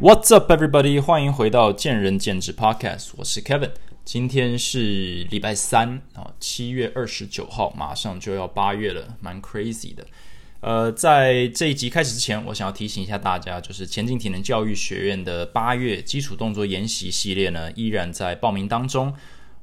What's up, everybody？欢迎回到见仁见智 Podcast，我是 Kevin。今天是礼拜三啊，七月二十九号，马上就要八月了，蛮 crazy 的。呃，在这一集开始之前，我想要提醒一下大家，就是前进体能教育学院的八月基础动作研习系列呢，依然在报名当中。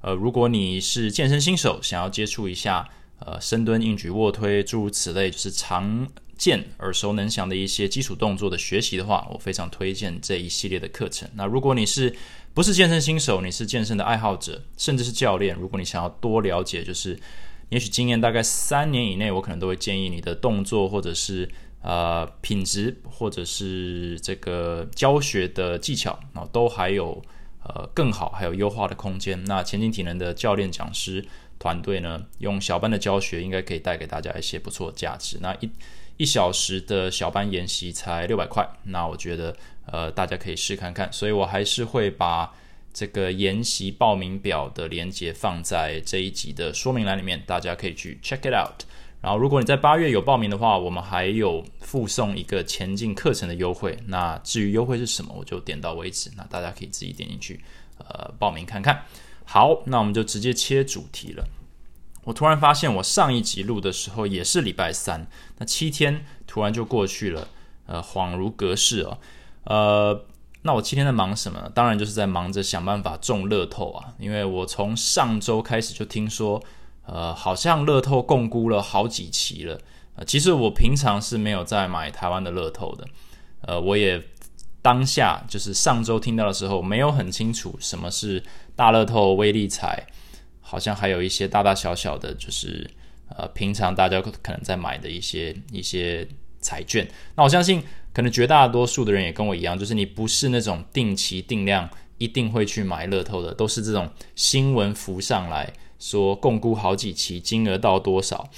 呃，如果你是健身新手，想要接触一下呃深蹲、硬举、卧推诸如此类，就是长见、耳熟能详的一些基础动作的学习的话，我非常推荐这一系列的课程。那如果你是不是健身新手，你是健身的爱好者，甚至是教练，如果你想要多了解，就是也许经验大概三年以内，我可能都会建议你的动作或者是呃品质，或者是这个教学的技巧啊，都还有呃更好还有优化的空间。那前进体能的教练讲师团队呢，用小班的教学，应该可以带给大家一些不错的价值。那一一小时的小班研习才六百块，那我觉得呃大家可以试看看，所以我还是会把这个研习报名表的链接放在这一集的说明栏里面，大家可以去 check it out。然后如果你在八月有报名的话，我们还有附送一个前进课程的优惠。那至于优惠是什么，我就点到为止，那大家可以自己点进去呃报名看看。好，那我们就直接切主题了。我突然发现，我上一集录的时候也是礼拜三，那七天突然就过去了，呃，恍如隔世哦。呃，那我七天在忙什么？当然就是在忙着想办法中乐透啊，因为我从上周开始就听说，呃，好像乐透共估了好几期了。呃，其实我平常是没有在买台湾的乐透的，呃，我也当下就是上周听到的时候，没有很清楚什么是大乐透、威力彩。好像还有一些大大小小的，就是呃，平常大家可能在买的一些一些彩券。那我相信，可能绝大多数的人也跟我一样，就是你不是那种定期定量一定会去买乐透的，都是这种新闻浮上来说，共估好几期，金额到多少，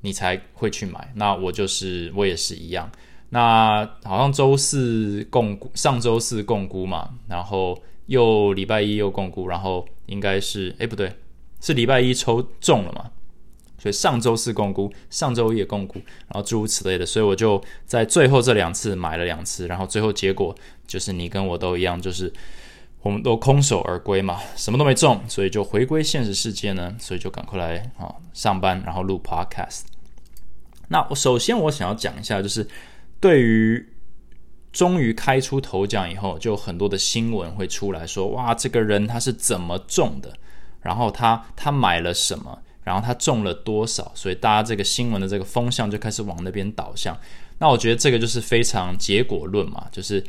你才会去买。那我就是我也是一样。那好像周四共，上周四共估嘛，然后又礼拜一又共估，然后应该是哎不对。是礼拜一抽中了嘛？所以上周四共估，上周一也共估，然后诸如此类的，所以我就在最后这两次买了两次，然后最后结果就是你跟我都一样，就是我们都空手而归嘛，什么都没中，所以就回归现实世界呢，所以就赶快来啊上班，然后录 podcast。那我首先我想要讲一下，就是对于终于开出头奖以后，就很多的新闻会出来说，哇，这个人他是怎么中的？然后他他买了什么？然后他中了多少？所以大家这个新闻的这个风向就开始往那边导向。那我觉得这个就是非常结果论嘛，就是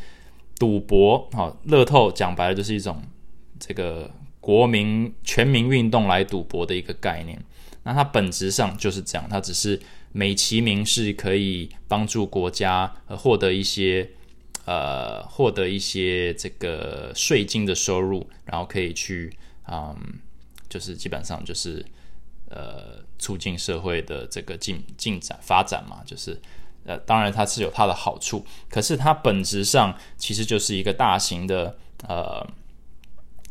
赌博啊，乐透讲白了就是一种这个国民全民运动来赌博的一个概念。那它本质上就是这样，它只是美其名是可以帮助国家获得一些呃获得一些这个税金的收入，然后可以去嗯。就是基本上就是，呃，促进社会的这个进进展发展嘛，就是呃，当然它是有它的好处，可是它本质上其实就是一个大型的呃，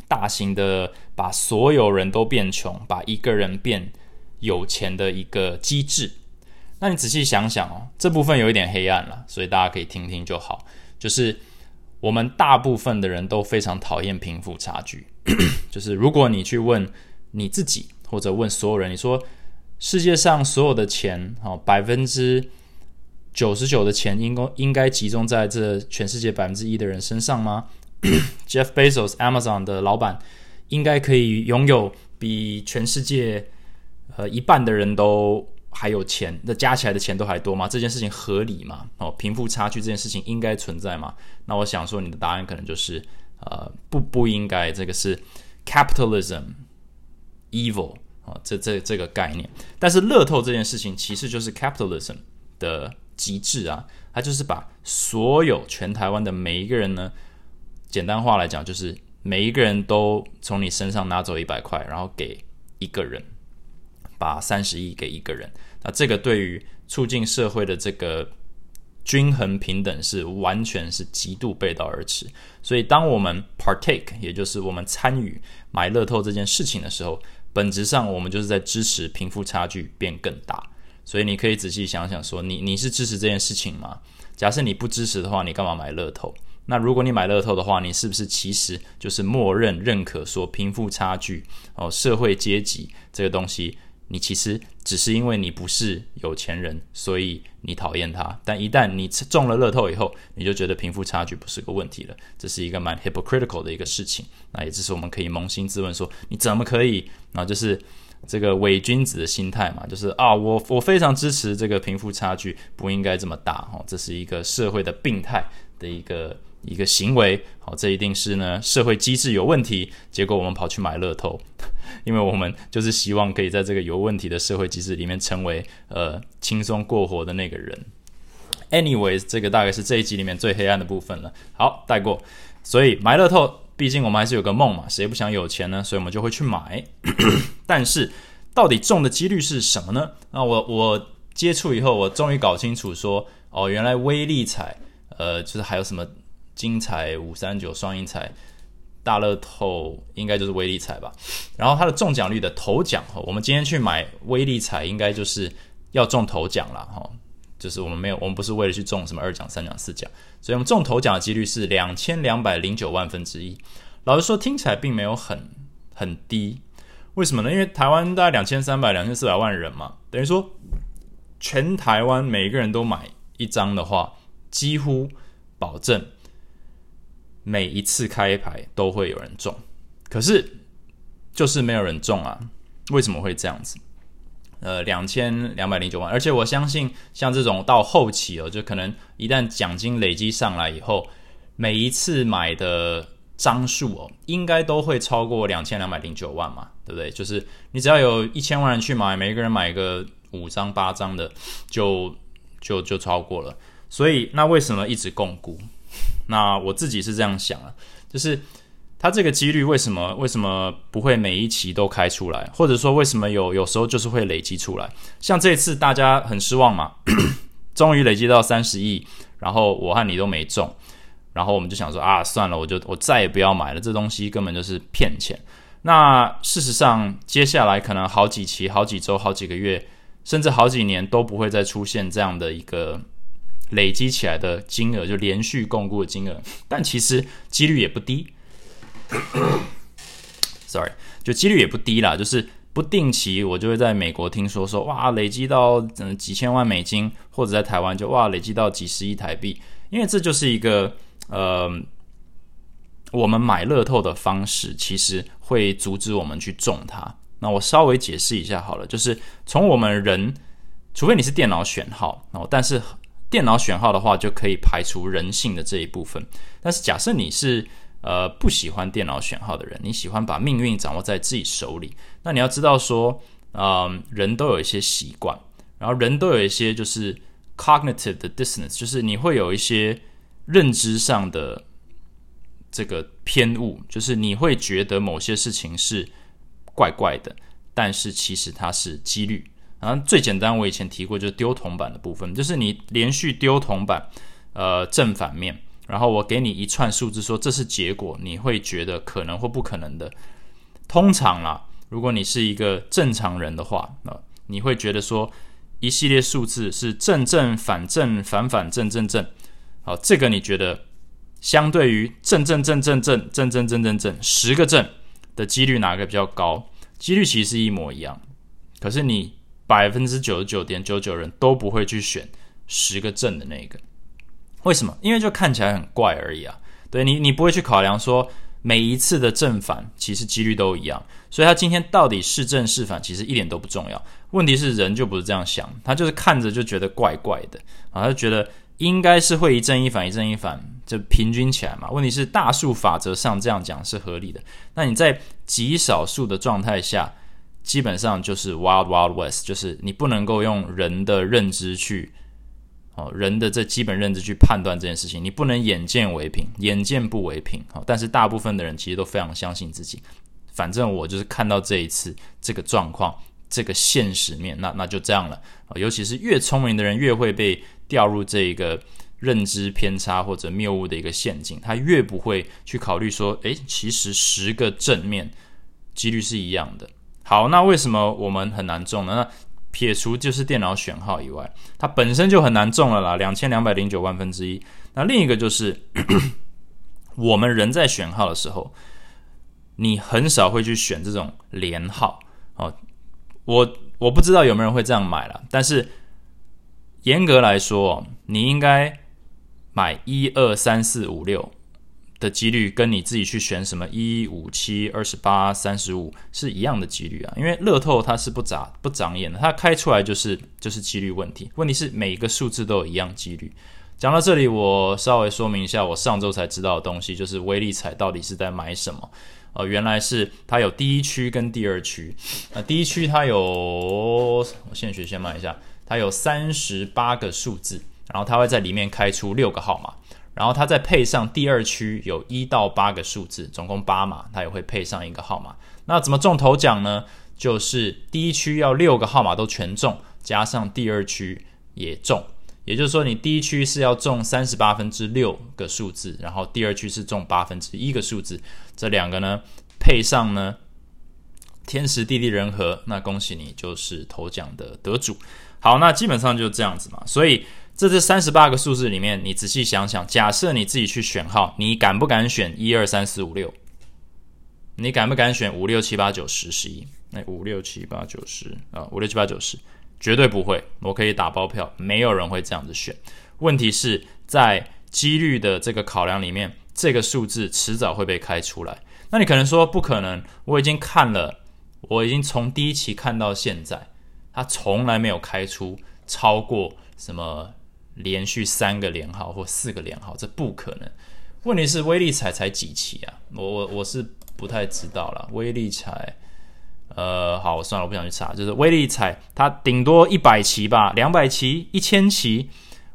大型的把所有人都变穷，把一个人变有钱的一个机制。那你仔细想想哦，这部分有一点黑暗了，所以大家可以听听就好。就是我们大部分的人都非常讨厌贫富差距，就是如果你去问。你自己或者问所有人，你说世界上所有的钱，哦百分之九十九的钱应该应该集中在这全世界百分之一的人身上吗？Jeff Bezos Amazon 的老板应该可以拥有比全世界呃一半的人都还有钱，那加起来的钱都还多吗？这件事情合理吗？哦，贫富差距这件事情应该存在吗？那我想说，你的答案可能就是呃不不应该，这个是 capitalism。Evil 啊，这这这个概念，但是乐透这件事情其实就是 capitalism 的极致啊，它就是把所有全台湾的每一个人呢，简单话来讲，就是每一个人都从你身上拿走一百块，然后给一个人，把三十亿给一个人，那这个对于促进社会的这个均衡平等是完全是极度背道而驰。所以当我们 partake，也就是我们参与买乐透这件事情的时候，本质上，我们就是在支持贫富差距变更大，所以你可以仔细想想，说你你是支持这件事情吗？假设你不支持的话，你干嘛买乐透？那如果你买乐透的话，你是不是其实就是默认认可说贫富差距哦、社会阶级这个东西？你其实只是因为你不是有钱人，所以你讨厌他。但一旦你中了乐透以后，你就觉得贫富差距不是个问题了。这是一个蛮 hypocritical 的一个事情。那也就是我们可以扪心自问说，你怎么可以？啊，就是这个伪君子的心态嘛，就是啊，我我非常支持这个贫富差距不应该这么大哦，这是一个社会的病态的一个一个行为。好，这一定是呢社会机制有问题。结果我们跑去买乐透。因为我们就是希望可以在这个有问题的社会机制里面成为呃轻松过活的那个人。Anyways，这个大概是这一集里面最黑暗的部分了。好，带过。所以买乐透，毕竟我们还是有个梦嘛，谁不想有钱呢？所以我们就会去买。但是到底中的几率是什么呢？那我我接触以后，我终于搞清楚说，哦，原来威利彩，呃，就是还有什么金彩、五三九双赢彩。大乐透应该就是威力彩吧，然后它的中奖率的头奖，我们今天去买威力彩应该就是要中头奖了哈，就是我们没有，我们不是为了去中什么二奖、三奖、四奖，所以我们中头奖的几率是两千两百零九万分之一。老实说，听起来并没有很很低，为什么呢？因为台湾大概两千三百、两千四百万人嘛，等于说全台湾每一个人都买一张的话，几乎保证。每一次开牌都会有人中，可是就是没有人中啊？为什么会这样子？呃，两千两百零九万，而且我相信像这种到后期哦，就可能一旦奖金累积上来以后，每一次买的张数哦，应该都会超过两千两百零九万嘛，对不对？就是你只要有一千万人去买，每一个人买个五张八张的，就就就超过了。所以那为什么一直共估？那我自己是这样想啊，就是它这个几率为什么为什么不会每一期都开出来，或者说为什么有有时候就是会累积出来？像这次大家很失望嘛，终于累积到三十亿，然后我和你都没中，然后我们就想说啊，算了，我就我再也不要买了，这东西根本就是骗钱。那事实上，接下来可能好几期、好几周、好几个月，甚至好几年都不会再出现这样的一个。累积起来的金额就连续共估的金额，但其实几率也不低。Sorry，就几率也不低啦，就是不定期我就会在美国听说说哇，累积到嗯几千万美金，或者在台湾就哇累积到几十亿台币，因为这就是一个呃我们买乐透的方式，其实会阻止我们去中它。那我稍微解释一下好了，就是从我们人，除非你是电脑选号哦，但是。电脑选号的话，就可以排除人性的这一部分。但是假设你是呃不喜欢电脑选号的人，你喜欢把命运掌握在自己手里，那你要知道说，嗯，人都有一些习惯，然后人都有一些就是 cognitive 的 dissonance，就是你会有一些认知上的这个偏误，就是你会觉得某些事情是怪怪的，但是其实它是几率。然后最简单，我以前提过，就是丢铜板的部分，就是你连续丢铜板，呃，正反面，然后我给你一串数字，说这是结果，你会觉得可能或不可能的。通常啦，如果你是一个正常人的话，那你会觉得说一系列数字是正正反正反反正正正，好，这个你觉得相对于正正正正正正正正正正十个正的几率哪个比较高？几率其实一模一样，可是你。百分之九十九点九九人都不会去选十个正的那个，为什么？因为就看起来很怪而已啊。对你，你不会去考量说每一次的正反其实几率都一样，所以他今天到底是正是反，其实一点都不重要。问题是人就不是这样想，他就是看着就觉得怪怪的啊，他觉得应该是会一正一反，一正一反就平均起来嘛。问题是大数法则上这样讲是合理的，那你在极少数的状态下。基本上就是 Wild Wild West，就是你不能够用人的认知去，哦，人的这基本认知去判断这件事情，你不能眼见为凭，眼见不为凭。好，但是大部分的人其实都非常相信自己。反正我就是看到这一次这个状况，这个现实面，那那就这样了啊。尤其是越聪明的人，越会被掉入这一个认知偏差或者谬误的一个陷阱，他越不会去考虑说，诶，其实十个正面几率是一样的。好，那为什么我们很难中呢？那撇除就是电脑选号以外，它本身就很难中了啦，两千两百零九万分之一。那另一个就是 我们人在选号的时候，你很少会去选这种连号哦。我我不知道有没有人会这样买了，但是严格来说，你应该买一二三四五六。的几率跟你自己去选什么一五七二十八三十五是一样的几率啊，因为乐透它是不眨不长眼的，它开出来就是就是几率问题。问题是每一个数字都有一样几率。讲到这里，我稍微说明一下，我上周才知道的东西，就是威力彩到底是在买什么？呃，原来是它有第一区跟第二区。那第一区它有，我现学先买一下，它有三十八个数字，然后它会在里面开出六个号码。然后它再配上第二区有一到八个数字，总共八码，它也会配上一个号码。那怎么中头奖呢？就是第一区要六个号码都全中，加上第二区也中，也就是说你第一区是要中三十八分之六个数字，然后第二区是中八分之一个数字，这两个呢配上呢天时地利人和，那恭喜你就是头奖的得主。好，那基本上就这样子嘛，所以。这这三十八个数字里面，你仔细想想，假设你自己去选号，你敢不敢选一二三四五六？你敢不敢选五六七八九十十一？那五六七八九十啊，五六七八九十，绝对不会，我可以打包票，没有人会这样子选。问题是在几率的这个考量里面，这个数字迟早会被开出来。那你可能说不可能，我已经看了，我已经从第一期看到现在，它从来没有开出超过什么。连续三个连号或四个连号，这不可能。问题是威力彩才几期啊？我我我是不太知道了。威力彩，呃，好，算了，我不想去查。就是威力彩，它顶多一百期吧，两百期、一千期。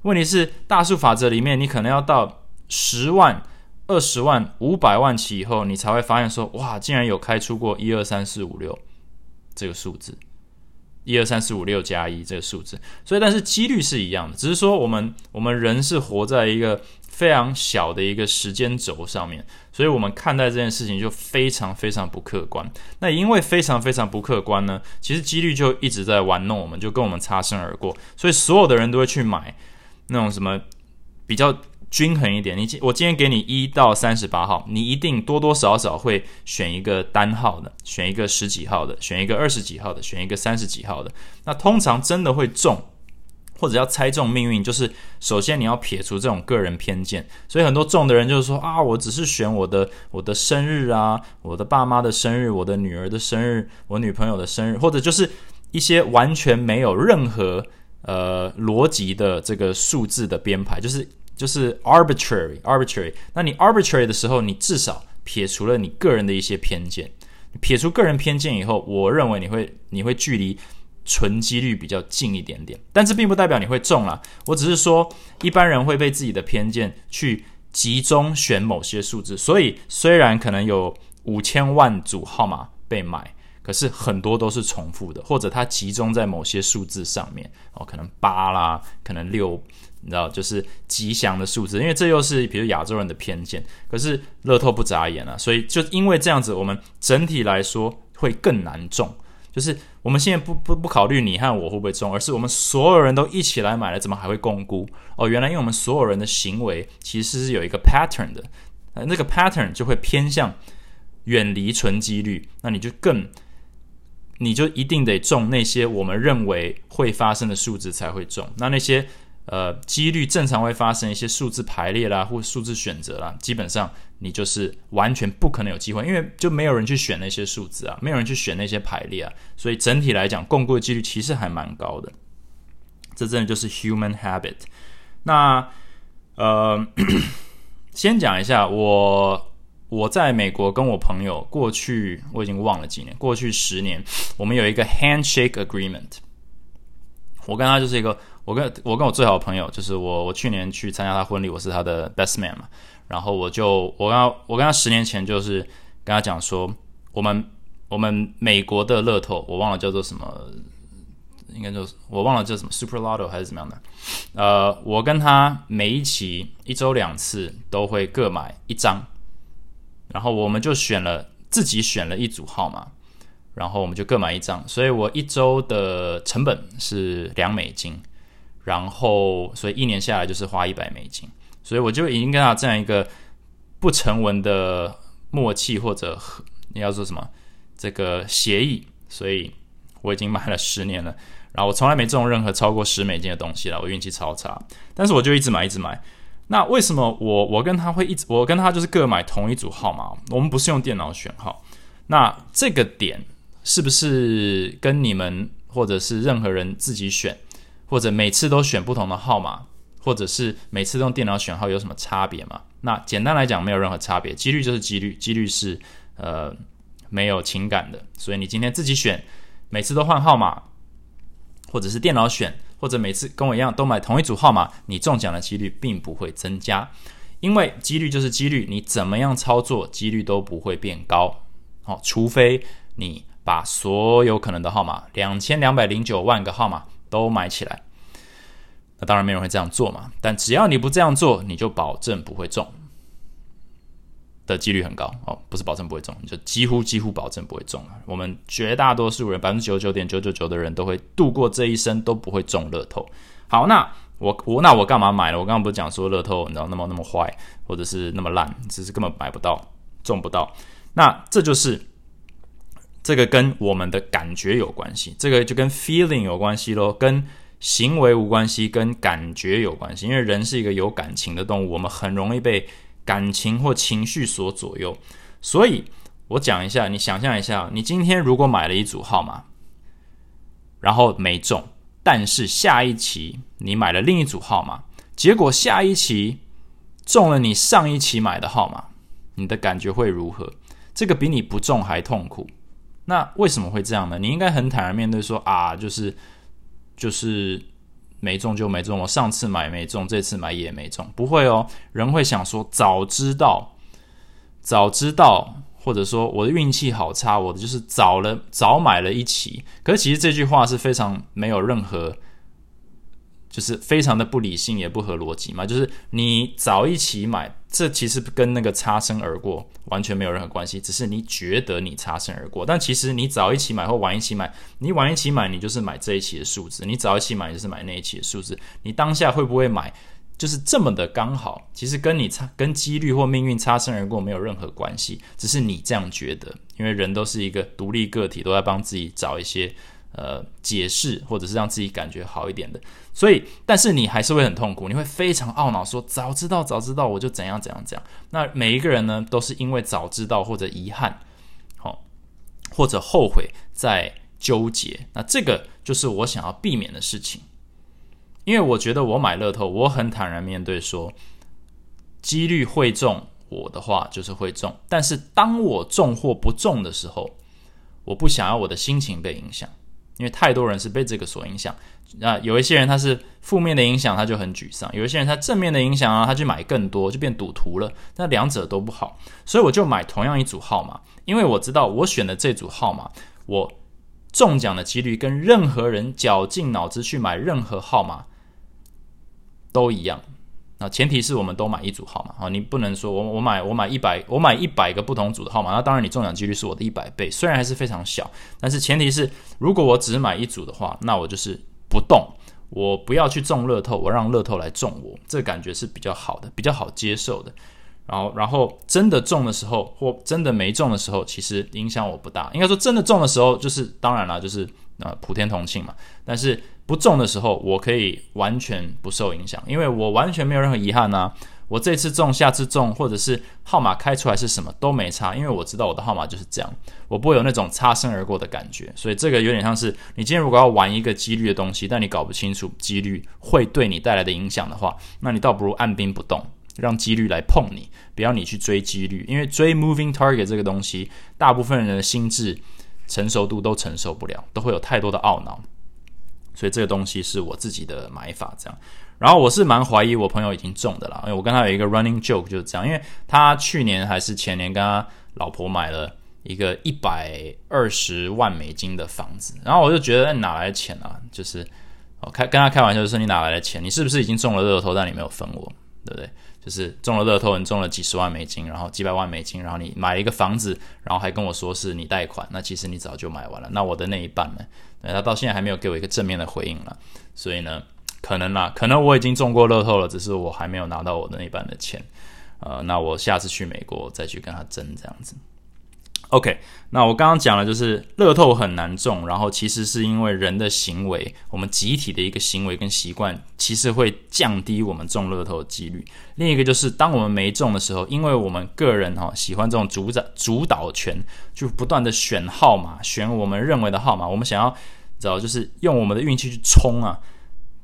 问题是大数法则里面，你可能要到十万、二十万、五百万期以后，你才会发现说，哇，竟然有开出过一二三四五六这个数字。一二三四五六加一这个数字，所以但是几率是一样的，只是说我们我们人是活在一个非常小的一个时间轴上面，所以我们看待这件事情就非常非常不客观。那因为非常非常不客观呢，其实几率就一直在玩弄我们，就跟我们擦身而过，所以所有的人都会去买那种什么比较。均衡一点，你今我今天给你一到三十八号，你一定多多少少会选一个单号的，选一个十几号的，选一个二十几号的，选一个三十几号的。那通常真的会中，或者要猜中命运，就是首先你要撇除这种个人偏见。所以很多中的人就是说啊，我只是选我的我的生日啊，我的爸妈的生日，我的女儿的生日，我女朋友的生日，或者就是一些完全没有任何呃逻辑的这个数字的编排，就是。就是 arbitrary，arbitrary。那你 arbitrary 的时候，你至少撇除了你个人的一些偏见。撇除个人偏见以后，我认为你会你会距离纯几率比较近一点点。但这并不代表你会中了。我只是说，一般人会被自己的偏见去集中选某些数字。所以虽然可能有五千万组号码被买，可是很多都是重复的，或者它集中在某些数字上面。哦，可能八啦，可能六。你知道，就是吉祥的数字，因为这又是比如亚洲人的偏见。可是乐透不眨眼啊，所以就因为这样子，我们整体来说会更难中。就是我们现在不不不考虑你和我会不会中，而是我们所有人都一起来买了，怎么还会共估？哦，原来因为我们所有人的行为其实是有一个 pattern 的，呃，那个 pattern 就会偏向远离纯几率，那你就更，你就一定得中那些我们认为会发生的数字才会中，那那些。呃，几率正常会发生一些数字排列啦，或数字选择啦，基本上你就是完全不可能有机会，因为就没有人去选那些数字啊，没有人去选那些排列啊，所以整体来讲，共估的几率其实还蛮高的。这真的就是 human habit。那呃，先讲一下我我在美国跟我朋友过去我已经忘了几年，过去十年我们有一个 handshake agreement，我跟他就是一个。我跟我跟我最好的朋友，就是我我去年去参加他婚礼，我是他的 best man 嘛。然后我就我跟他我跟他十年前就是跟他讲说，我们我们美国的乐透，我忘了叫做什么，应该就是我忘了叫什么 super lotto 还是怎么样的。呃，我跟他每一期一周两次都会各买一张，然后我们就选了自己选了一组号码，然后我们就各买一张，所以我一周的成本是两美金。然后，所以一年下来就是花一百美金，所以我就已经跟他这样一个不成文的默契或者你要说什么这个协议，所以我已经买了十年了。然后我从来没中任何超过十美金的东西了，我运气超差。但是我就一直买，一直买。那为什么我我跟他会一直，我跟他就是各买同一组号码？我们不是用电脑选号。那这个点是不是跟你们或者是任何人自己选，或者每次都选不同的号码，或者是每次用电脑选号有什么差别吗？那简单来讲，没有任何差别。几率就是几率，几率是呃没有情感的。所以你今天自己选，每次都换号码。或者是电脑选，或者每次跟我一样都买同一组号码，你中奖的几率并不会增加，因为几率就是几率，你怎么样操作，几率都不会变高。好，除非你把所有可能的号码，两千两百零九万个号码都买起来，那当然没人会这样做嘛。但只要你不这样做，你就保证不会中。的几率很高哦，不是保证不会中，就几乎几乎保证不会中了。我们绝大多数人，百分之九十九点九九九的人都会度过这一生都不会中乐透。好，那我我那我干嘛买了？我刚刚不是讲说乐透你知道那么那么坏，或者是那么烂，只是根本买不到，中不到。那这就是这个跟我们的感觉有关系，这个就跟 feeling 有关系咯，跟行为无关系，跟感觉有关系。因为人是一个有感情的动物，我们很容易被。感情或情绪所左右，所以我讲一下，你想象一下，你今天如果买了一组号码，然后没中，但是下一期你买了另一组号码，结果下一期中了你上一期买的号码，你的感觉会如何？这个比你不中还痛苦。那为什么会这样呢？你应该很坦然面对说啊，就是就是。没中就没中，我上次买没中，这次买也没中，不会哦。人会想说，早知道，早知道，或者说我的运气好差，我的就是早了早买了一期。可是其实这句话是非常没有任何。就是非常的不理性，也不合逻辑嘛。就是你早一起买，这其实跟那个擦身而过完全没有任何关系，只是你觉得你擦身而过。但其实你早一起买或晚一起买，你晚一起买，你就是买这一期的数字；你早一起买，就是买那一期的数字。你当下会不会买，就是这么的刚好？其实跟你擦跟几率或命运擦身而过没有任何关系，只是你这样觉得。因为人都是一个独立个体，都在帮自己找一些。呃，解释或者是让自己感觉好一点的，所以，但是你还是会很痛苦，你会非常懊恼，说早知道，早知道我就怎样怎样怎样。那每一个人呢，都是因为早知道或者遗憾，好，或者后悔在纠结。那这个就是我想要避免的事情，因为我觉得我买乐透，我很坦然面对，说几率会中我的话就是会中，但是当我中或不中的时候，我不想要我的心情被影响。因为太多人是被这个所影响，那有一些人他是负面的影响，他就很沮丧；有一些人他正面的影响啊，他去买更多，就变赌徒了。那两者都不好，所以我就买同样一组号码，因为我知道我选的这组号码，我中奖的几率跟任何人绞尽脑汁去买任何号码都一样。那前提是我们都买一组号码啊，你不能说我我买我买一百我买一百个不同组的号码，那当然你中奖几率是我的一百倍，虽然还是非常小，但是前提是如果我只买一组的话，那我就是不动，我不要去中乐透，我让乐透来中我，这感觉是比较好的，比较好接受的。然后然后真的中的时候或真的没中的时候，其实影响我不大。应该说真的中的时候，就是当然了，就是呃普天同庆嘛。但是不中的时候，我可以完全不受影响，因为我完全没有任何遗憾呐。我这次中，下次中，或者是号码开出来是什么都没差，因为我知道我的号码就是这样，我不会有那种擦身而过的感觉。所以这个有点像是你今天如果要玩一个几率的东西，但你搞不清楚几率会对你带来的影响的话，那你倒不如按兵不动，让几率来碰你，不要你去追几率，因为追 moving target 这个东西，大部分人的心智成熟度都承受不了，都会有太多的懊恼。所以这个东西是我自己的买法，这样。然后我是蛮怀疑我朋友已经中的了，因为我跟他有一个 running joke 就是这样，因为他去年还是前年跟他老婆买了一个一百二十万美金的房子，然后我就觉得哪来的钱啊？就是我开跟他开玩笑，就说你哪来的钱？你是不是已经中了热头，但你没有分我，对不对？就是中了乐透，你中了几十万美金，然后几百万美金，然后你买一个房子，然后还跟我说是你贷款，那其实你早就买完了。那我的那一半呢？他到现在还没有给我一个正面的回应了。所以呢，可能啦，可能我已经中过乐透了，只是我还没有拿到我的那一半的钱。呃，那我下次去美国再去跟他争这样子。OK，那我刚刚讲了，就是乐透很难中，然后其实是因为人的行为，我们集体的一个行为跟习惯，其实会降低我们中乐透的几率。另一个就是，当我们没中的时候，因为我们个人哈喜欢这种主宰主导权，就不断的选号码，选我们认为的号码，我们想要知道就是用我们的运气去冲啊，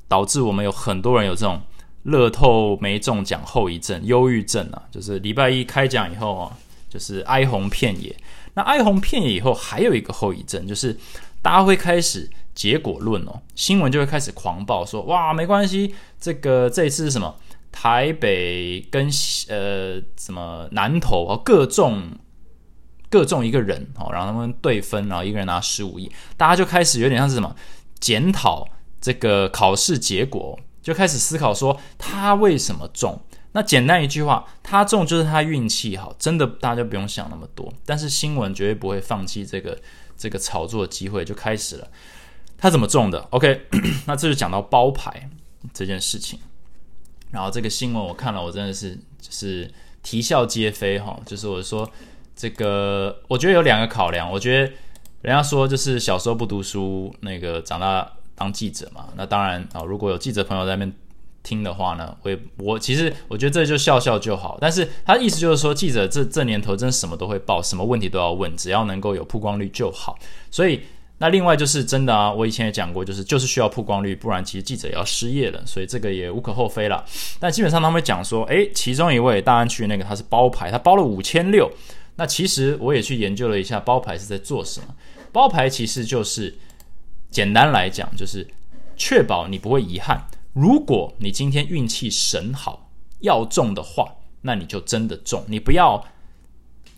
导致我们有很多人有这种乐透没中奖后遗症、忧郁症啊，就是礼拜一开奖以后啊。就是哀鸿遍野。那哀鸿遍野以后，还有一个后遗症，就是大家会开始结果论哦，新闻就会开始狂暴说：哇，没关系，这个这次是什么？台北跟呃什么南投哦，各中各中一个人哦，然后他们对分，然后一个人拿十五亿，大家就开始有点像是什么检讨这个考试结果，就开始思考说他为什么中。那简单一句话，他中就是他运气好，真的大家就不用想那么多。但是新闻绝对不会放弃这个这个炒作机会，就开始了。他怎么中的？OK，那这就讲到包牌这件事情。然后这个新闻我看了，我真的是就是啼笑皆非哈。就是我说这个，我觉得有两个考量。我觉得人家说就是小时候不读书，那个长大当记者嘛。那当然啊，如果有记者朋友在那边。听的话呢，我也我其实我觉得这就笑笑就好。但是他的意思就是说，记者这这年头真什么都会报，什么问题都要问，只要能够有曝光率就好。所以那另外就是真的啊，我以前也讲过，就是就是需要曝光率，不然其实记者要失业了。所以这个也无可厚非了。但基本上他们讲说，诶，其中一位大安区那个他是包牌，他包了五千六。那其实我也去研究了一下，包牌是在做什么？包牌其实就是简单来讲，就是确保你不会遗憾。如果你今天运气神好，要中的话，那你就真的中。你不要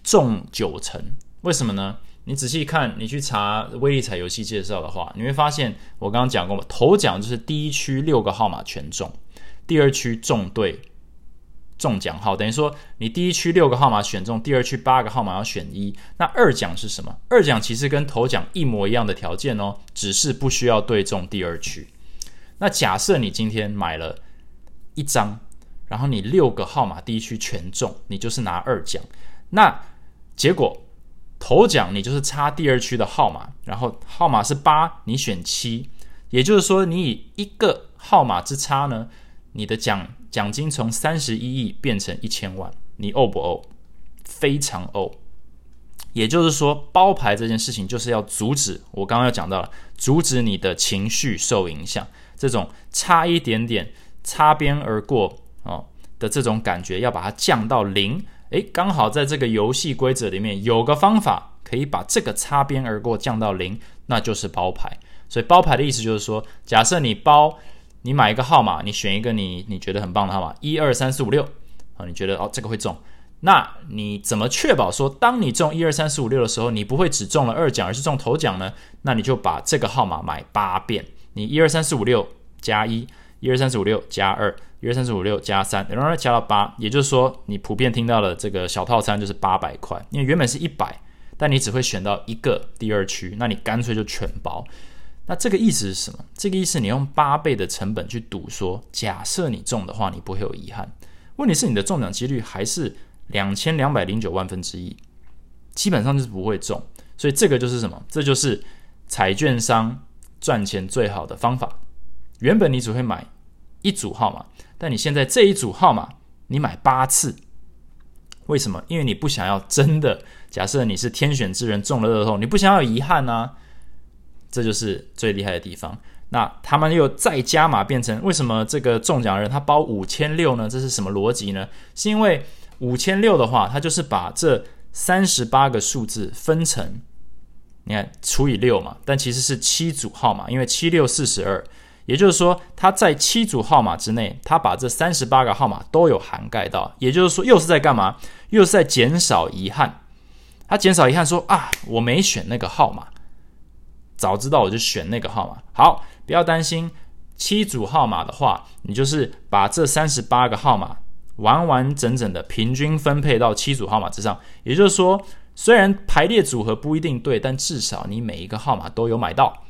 中九成，为什么呢？你仔细看，你去查威力彩游戏介绍的话，你会发现我刚刚讲过嘛，头奖就是第一区六个号码全中，第二区中对中奖号，等于说你第一区六个号码选中，第二区八个号码要选一。那二奖是什么？二奖其实跟头奖一模一样的条件哦，只是不需要对中第二区。那假设你今天买了一张，然后你六个号码第一区全中，你就是拿二奖。那结果头奖你就是差第二区的号码，然后号码是八，你选七，也就是说你以一个号码之差呢，你的奖奖金从三十一亿变成一千万，你呕不呕？非常呕。也就是说，包牌这件事情就是要阻止我刚刚要讲到了，阻止你的情绪受影响。这种差一点点、擦边而过哦的这种感觉，要把它降到零。诶，刚好在这个游戏规则里面有个方法可以把这个擦边而过降到零，那就是包牌。所以包牌的意思就是说，假设你包，你买一个号码，你选一个你你觉得很棒的号码，一二三四五六啊，你觉得哦这个会中，那你怎么确保说，当你中一二三四五六的时候，你不会只中了二奖，而是中头奖呢？那你就把这个号码买八遍。你一二三四五六加一，一二三四五六加二，一二三四五六加三，然后加到八，也就是说，你普遍听到的这个小套餐就是八百块。因为原本是一百，但你只会选到一个第二区，那你干脆就全包。那这个意思是什么？这个意思你用八倍的成本去赌，说假设你中的话，你不会有遗憾。问题是你的中奖几率还是两千两百零九万分之一，基本上就是不会中。所以这个就是什么？这就是彩券商。赚钱最好的方法，原本你只会买一组号码，但你现在这一组号码你买八次，为什么？因为你不想要真的假设你是天选之人中了乐透，你不想要遗憾呢？这就是最厉害的地方。那他们又再加码变成为什么这个中奖人他包五千六呢？这是什么逻辑呢？是因为五千六的话，他就是把这三十八个数字分成。你看除以六嘛，但其实是七组号码，因为七六四十二，也就是说，它在七组号码之内，它把这三十八个号码都有涵盖到，也就是说，又是在干嘛？又是在减少遗憾。它减少遗憾，说啊，我没选那个号码，早知道我就选那个号码。好，不要担心，七组号码的话，你就是把这三十八个号码完完整整的平均分配到七组号码之上，也就是说。虽然排列组合不一定对，但至少你每一个号码都有买到。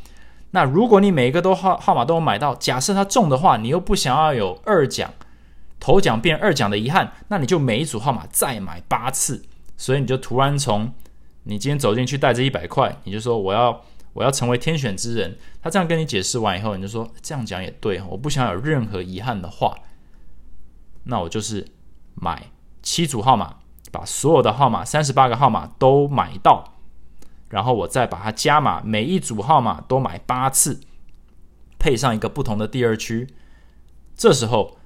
那如果你每一个都号号码都有买到，假设它中的话，你又不想要有二奖、头奖变二奖的遗憾，那你就每一组号码再买八次，所以你就突然从你今天走进去带着一百块，你就说我要我要成为天选之人。他这样跟你解释完以后，你就说这样讲也对，我不想有任何遗憾的话，那我就是买七组号码，把所有的号码三十八个号码都买到。然后我再把它加码，每一组号码都买八次，配上一个不同的第二区，这时候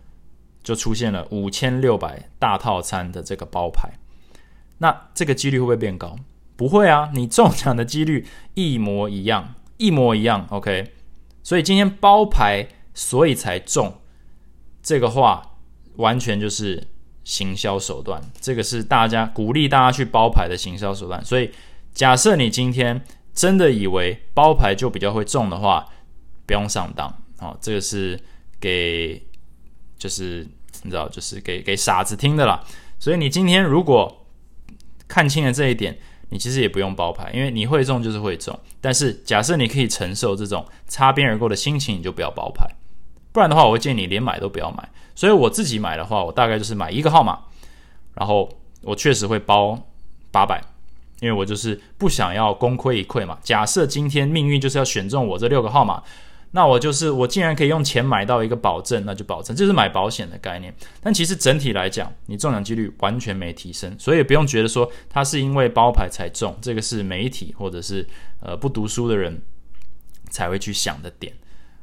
就出现了五千六百大套餐的这个包牌。那这个几率会不会变高？不会啊，你中奖的几率一模一样，一模一样。OK，所以今天包牌，所以才中。这个话完全就是行销手段，这个是大家鼓励大家去包牌的行销手段，所以。假设你今天真的以为包牌就比较会中的话，不用上当。哦，这个是给就是你知道，就是给给傻子听的啦。所以你今天如果看清了这一点，你其实也不用包牌，因为你会中就是会中。但是假设你可以承受这种擦边而过的心情，你就不要包牌。不然的话，我会建议你连买都不要买。所以我自己买的话，我大概就是买一个号码，然后我确实会包八百。因为我就是不想要功亏一篑嘛。假设今天命运就是要选中我这六个号码，那我就是我既然可以用钱买到一个保证，那就保证，这是买保险的概念。但其实整体来讲，你中奖几率完全没提升，所以不用觉得说它是因为包牌才中，这个是媒体或者是呃不读书的人才会去想的点。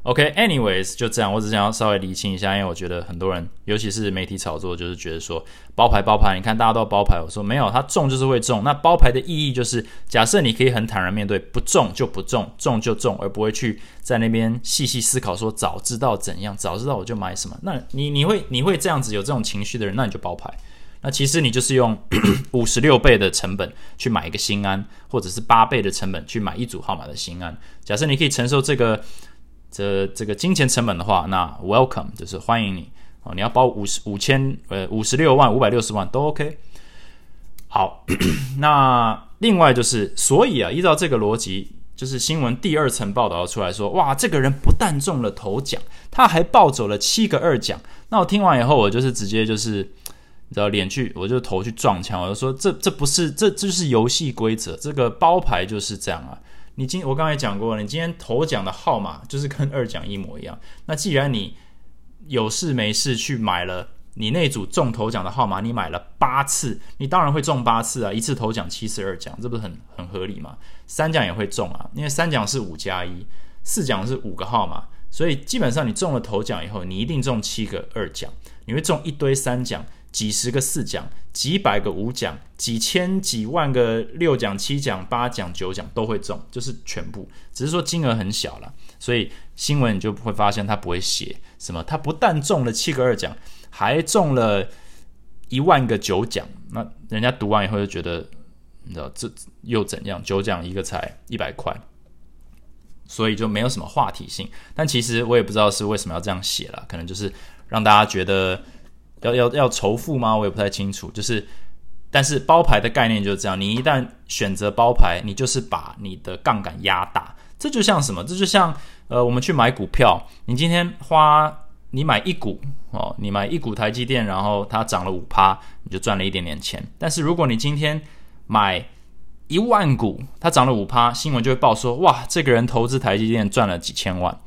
OK，anyways，就这样，我只想要稍微理清一下，因为我觉得很多人，尤其是媒体炒作，就是觉得说包牌包牌，你看大家都要包牌，我说没有，它中就是会中。那包牌的意义就是，假设你可以很坦然面对，不中就不中，中就中，而不会去在那边细细思考说早知道怎样，早知道我就买什么。那你你会你会这样子有这种情绪的人，那你就包牌。那其实你就是用五十六倍的成本去买一个新安，或者是八倍的成本去买一组号码的新安。假设你可以承受这个。这这个金钱成本的话，那 welcome 就是欢迎你哦。你要包五十五千呃五十六万五百六十万都 OK。好，那另外就是，所以啊，依照这个逻辑，就是新闻第二层报道出来说，哇，这个人不但中了头奖，他还抱走了七个二奖。那我听完以后，我就是直接就是你知道脸去，我就头去撞墙，我就说这这不是这这就是游戏规则，这个包牌就是这样啊。你今我刚才讲过了，你今天头奖的号码就是跟二奖一模一样。那既然你有事没事去买了你那组中头奖的号码，你买了八次，你当然会中八次啊！一次头奖七次二奖，这不是很很合理吗？三奖也会中啊，因为三奖是五加一，四奖是五个号码，所以基本上你中了头奖以后，你一定中七个二奖，你会中一堆三奖。几十个四奖，几百个五奖，几千几万个六奖、七奖、八奖、九奖都会中，就是全部，只是说金额很小了。所以新闻你就会发现他不会写什么，他不但中了七个二奖，还中了一万个九奖。那人家读完以后就觉得，你知道这又怎样？九奖一个才一百块，所以就没有什么话题性。但其实我也不知道是为什么要这样写了，可能就是让大家觉得。要要要仇富吗？我也不太清楚。就是，但是包牌的概念就是这样。你一旦选择包牌，你就是把你的杠杆压大。这就像什么？这就像呃，我们去买股票，你今天花你买一股哦，你买一股台积电，然后它涨了五趴，你就赚了一点点钱。但是如果你今天买一万股，它涨了五趴，新闻就会报说哇，这个人投资台积电赚了几千万。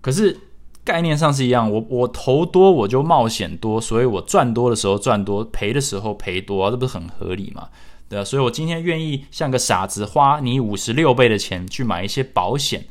可是。概念上是一样，我我投多我就冒险多，所以我赚多的时候赚多，赔的时候赔多，这不是很合理吗？对啊，所以我今天愿意像个傻子花你五十六倍的钱去买一些保险，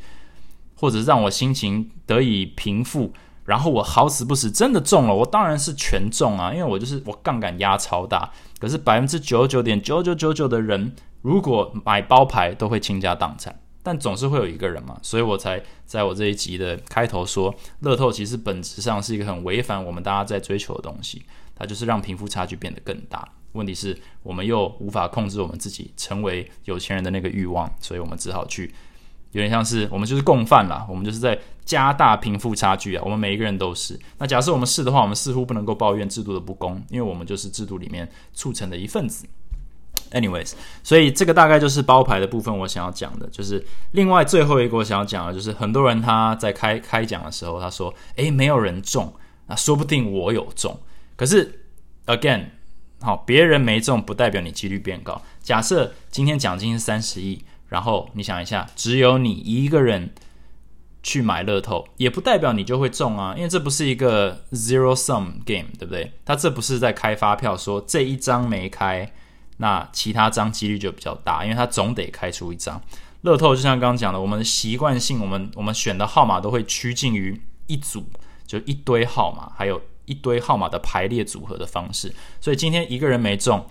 或者让我心情得以平复，然后我好死不死真的中了，我当然是全中啊，因为我就是我杠杆压超大。可是百分之九十九点九九九九的人，如果买包牌都会倾家荡产。但总是会有一个人嘛，所以我才在我这一集的开头说，乐透其实本质上是一个很违反我们大家在追求的东西，它就是让贫富差距变得更大。问题是，我们又无法控制我们自己成为有钱人的那个欲望，所以我们只好去，有点像是我们就是共犯啦，我们就是在加大贫富差距啊，我们每一个人都是。那假设我们是的话，我们似乎不能够抱怨制度的不公，因为我们就是制度里面促成的一份子。Anyways，所以这个大概就是包牌的部分。我想要讲的，就是另外最后一个我想要讲的，就是很多人他在开开讲的时候，他说：“诶，没有人中。”那说不定我有中。可是 again，好，别人没中不代表你几率变高。假设今天奖金是三十亿，然后你想一下，只有你一个人去买乐透，也不代表你就会中啊，因为这不是一个 zero sum game，对不对？他这不是在开发票，说这一张没开，那其他张几率就比较大，因为它总得开出一张。乐透就像刚刚讲的，我们习惯性，我们我们选的号码都会趋近于一组，就一堆号码，还有一堆号码的排列组合的方式。所以今天一个人没中，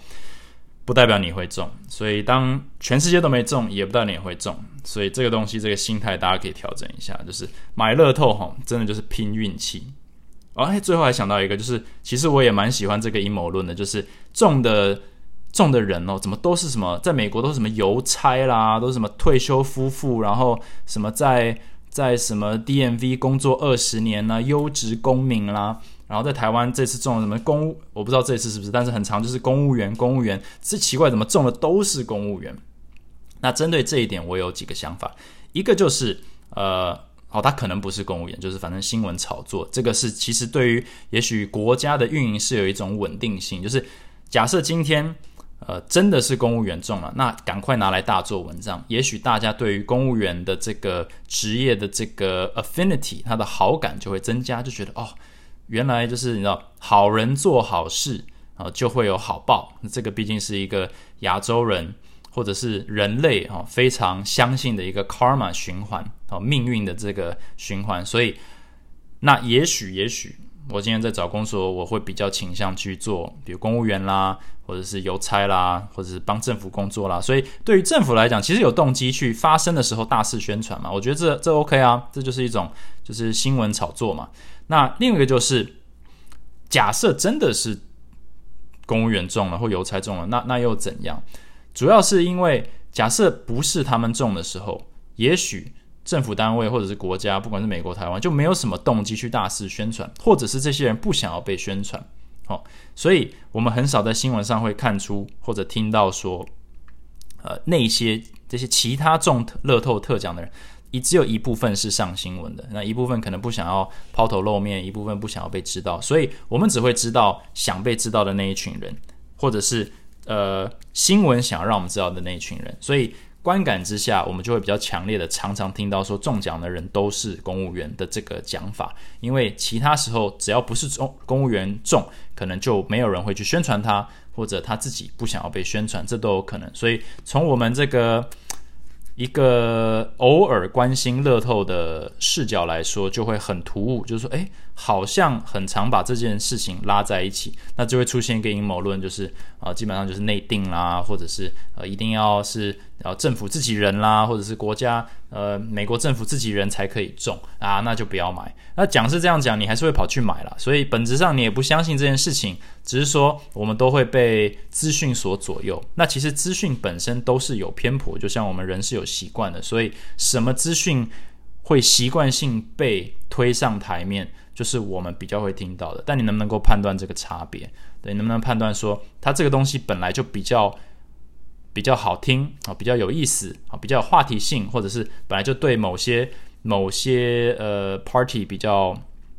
不代表你会中；所以当全世界都没中，也不代表你会中。所以这个东西，这个心态大家可以调整一下，就是买乐透哈，真的就是拼运气。哎，最后还想到一个，就是其实我也蛮喜欢这个阴谋论的，就是中的。中的人哦，怎么都是什么？在美国都是什么邮差啦，都是什么退休夫妇，然后什么在在什么 DMV 工作二十年呢？优质公民啦，然后在台湾这次中了什么公？我不知道这次是不是，但是很长就是公务员，公务员是奇怪，怎么中的都是公务员？那针对这一点，我有几个想法。一个就是呃，哦，他可能不是公务员，就是反正新闻炒作。这个是其实对于也许国家的运营是有一种稳定性，就是假设今天。呃，真的是公务员中了，那赶快拿来大做文章。也许大家对于公务员的这个职业的这个 affinity，他的好感就会增加，就觉得哦，原来就是你知道，好人做好事啊，就会有好报。这个毕竟是一个亚洲人或者是人类啊非常相信的一个 karma 循环啊，命运的这个循环。所以，那也许，也许。我今天在找工作，我会比较倾向去做，比如公务员啦，或者是邮差啦，或者是帮政府工作啦。所以对于政府来讲，其实有动机去发生的时候大肆宣传嘛。我觉得这这 OK 啊，这就是一种就是新闻炒作嘛。那另一个就是，假设真的是公务员中了或邮差中了，那那又怎样？主要是因为假设不是他们中的时候，也许。政府单位或者是国家，不管是美国、台湾，就没有什么动机去大肆宣传，或者是这些人不想要被宣传，好，所以我们很少在新闻上会看出或者听到说，呃，那些这些其他中乐透特奖的人，也只有一部分是上新闻的，那一部分可能不想要抛头露面，一部分不想要被知道，所以我们只会知道想被知道的那一群人，或者是呃新闻想要让我们知道的那一群人，所以。观感之下，我们就会比较强烈的常常听到说中奖的人都是公务员的这个讲法，因为其他时候只要不是中公务员中，可能就没有人会去宣传他，或者他自己不想要被宣传，这都有可能。所以从我们这个。一个偶尔关心乐透的视角来说，就会很突兀，就是说，哎，好像很常把这件事情拉在一起，那就会出现一个阴谋论，就是啊，基本上就是内定啦，或者是呃，一定要是呃政府自己人啦，或者是国家呃美国政府自己人才可以种啊，那就不要买。那讲是这样讲，你还是会跑去买了，所以本质上你也不相信这件事情。只是说，我们都会被资讯所左右。那其实资讯本身都是有偏颇，就像我们人是有习惯的。所以，什么资讯会习惯性被推上台面，就是我们比较会听到的。但你能不能够判断这个差别？对，能不能判断说，它这个东西本来就比较比较好听啊，比较有意思啊，比较有话题性，或者是本来就对某些某些呃 party 比较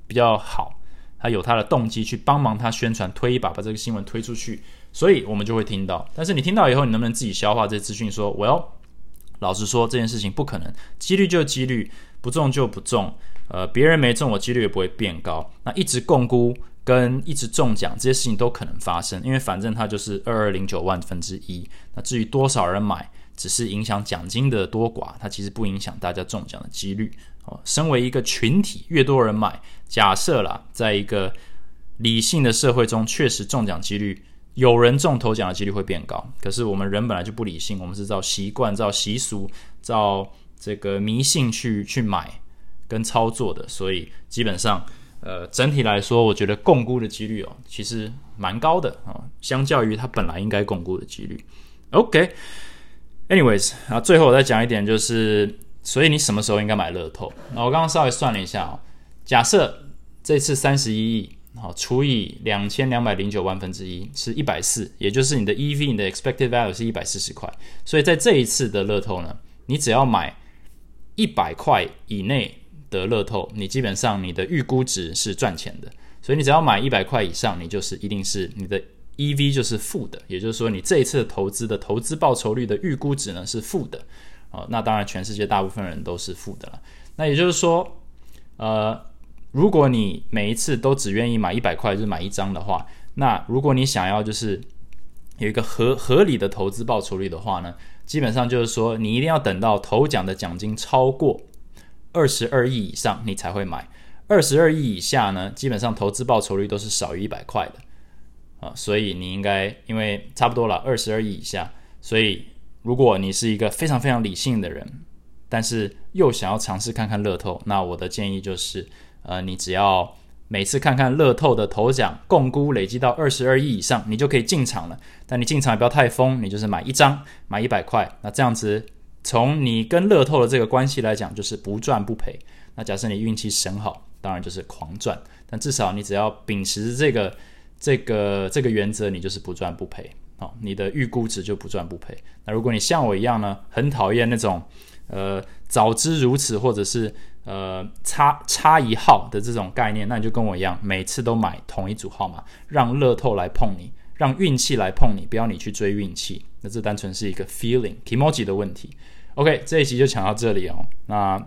比较好。他有他的动机去帮忙他宣传推一把，把这个新闻推出去，所以我们就会听到。但是你听到以后，你能不能自己消化这些资讯？说我要老实说，这件事情不可能，几率就几率，不中就不中。呃，别人没中，我几率也不会变高。那一直共估跟一直中奖这些事情都可能发生，因为反正它就是二二零九万分之一。那至于多少人买，只是影响奖金的多寡，它其实不影响大家中奖的几率。哦，身为一个群体，越多人买，假设啦，在一个理性的社会中，确实中奖几率，有人中头奖的几率会变高。可是我们人本来就不理性，我们是照习惯、照习俗、照这个迷信去去买跟操作的，所以基本上，呃，整体来说，我觉得共估的几率哦，其实蛮高的啊，相较于它本来应该共估的几率。OK，anyways，啊，最后我再讲一点就是。所以你什么时候应该买乐透？那我刚刚稍微算了一下哦，假设这次三十一亿，好除以两千两百零九万分之一是一百四，也就是你的 EV，你的 expected value 是一百四十块。所以在这一次的乐透呢，你只要买一百块以内的乐透，你基本上你的预估值是赚钱的。所以你只要买一百块以上，你就是一定是你的 EV 就是负的，也就是说你这一次投资的投资报酬率的预估值呢是负的啊。那当然，全世界大部分人都是负的了。那也就是说，呃，如果你每一次都只愿意买一百块，就是买一张的话，那如果你想要就是有一个合合理的投资报酬率的话呢，基本上就是说你一定要等到头奖的奖金超过二十二亿以上，你才会买。二十二亿以下呢，基本上投资报酬率都是少于一百块的啊，所以你应该因为差不多了二十二亿以下，所以如果你是一个非常非常理性的人，但是又想要尝试看看乐透，那我的建议就是，呃，你只要每次看看乐透的头奖共估累积到二十二亿以上，你就可以进场了。但你进场也不要太疯，你就是买一张，买一百块，那这样子从你跟乐透的这个关系来讲，就是不赚不赔。那假设你运气神好。当然就是狂赚，但至少你只要秉持这个这个这个原则，你就是不赚不赔好，你的预估值就不赚不赔。那如果你像我一样呢，很讨厌那种呃早知如此或者是呃差差一号的这种概念，那你就跟我一样，每次都买同一组号码，让乐透来碰你，让运气来碰你，不要你去追运气。那这单纯是一个 feeling emoji 的问题。OK，这一集就讲到这里哦。那。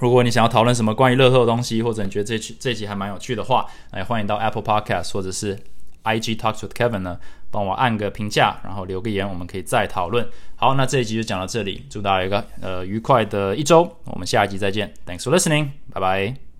如果你想要讨论什么关于乐透的东西，或者你觉得这期这集还蛮有趣的话，那也欢迎到 Apple Podcast 或者是 IG Talks with Kevin 呢，帮我按个评价，然后留个言，我们可以再讨论。好，那这一集就讲到这里，祝大家一个呃愉快的一周，我们下一集再见。Thanks for listening，拜拜。